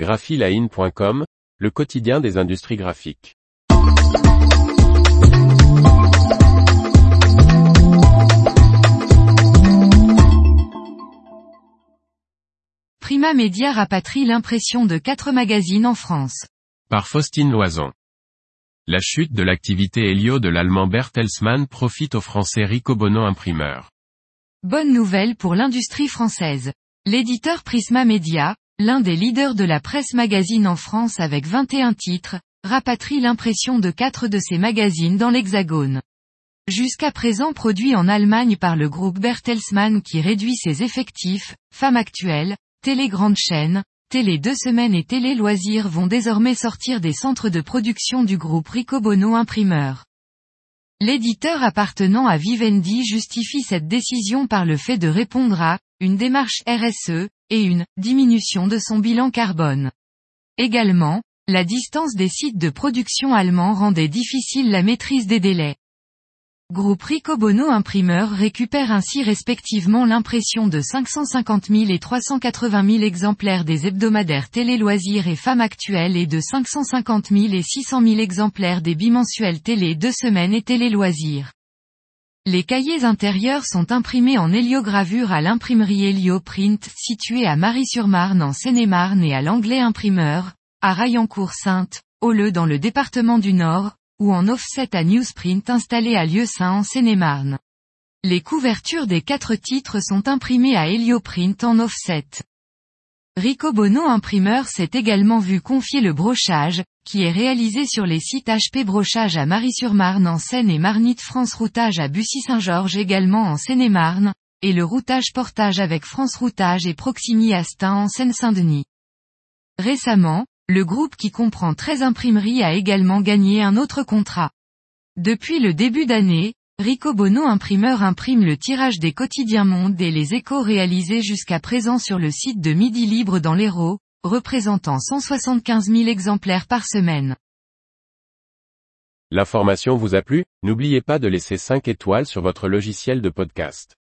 graphiline.com, le quotidien des industries graphiques. Prima Media rapatrie l'impression de quatre magazines en France. Par Faustine Loison. La chute de l'activité Helio de l'allemand Bertelsmann profite au français Rico Bono imprimeur. Bonne nouvelle pour l'industrie française. L'éditeur Prisma Media, l'un des leaders de la presse magazine en France avec 21 titres, rapatrie l'impression de quatre de ses magazines dans l'Hexagone. Jusqu'à présent produit en Allemagne par le groupe Bertelsmann qui réduit ses effectifs, Femmes Actuelles, Télé Grande Chaîne, Télé Deux Semaines et Télé Loisirs vont désormais sortir des centres de production du groupe Ricobono Imprimeur. L'éditeur appartenant à Vivendi justifie cette décision par le fait de répondre à une démarche RSE et une diminution de son bilan carbone. Également, la distance des sites de production allemands rendait difficile la maîtrise des délais. Groupe Ricobono Imprimeur récupère ainsi respectivement l'impression de 550 000 et 380 000 exemplaires des hebdomadaires Télé Loisirs et Femmes Actuelles et de 550 000 et 600 000 exemplaires des bimensuels Télé Deux Semaines et Télé Loisirs. Les cahiers intérieurs sont imprimés en héliogravure à l'imprimerie Hélioprint située à Marie-sur-Marne en Seine-et-Marne et à l'Anglais Imprimeur, à Rayancourt-Sainte, au Le dans le département du Nord, ou en offset à Newsprint installé à Lieu-Saint en Seine-et-Marne. Les couvertures des quatre titres sont imprimées à Helioprint en offset. Rico Bono imprimeur s'est également vu confier le brochage, qui est réalisé sur les sites HP Brochage à Marie-sur-Marne en Seine et Marnite France Routage à Bussy-Saint-Georges également en Seine-et-Marne, et le routage portage avec France Routage et Proximi Astin en Seine-Saint-Denis. Récemment, le groupe qui comprend 13 imprimeries a également gagné un autre contrat. Depuis le début d'année, Rico Bono imprimeur imprime le tirage des quotidiens Monde et les échos réalisés jusqu'à présent sur le site de Midi Libre dans l'Hérault, représentant 175 000 exemplaires par semaine. L'information vous a plu? N'oubliez pas de laisser 5 étoiles sur votre logiciel de podcast.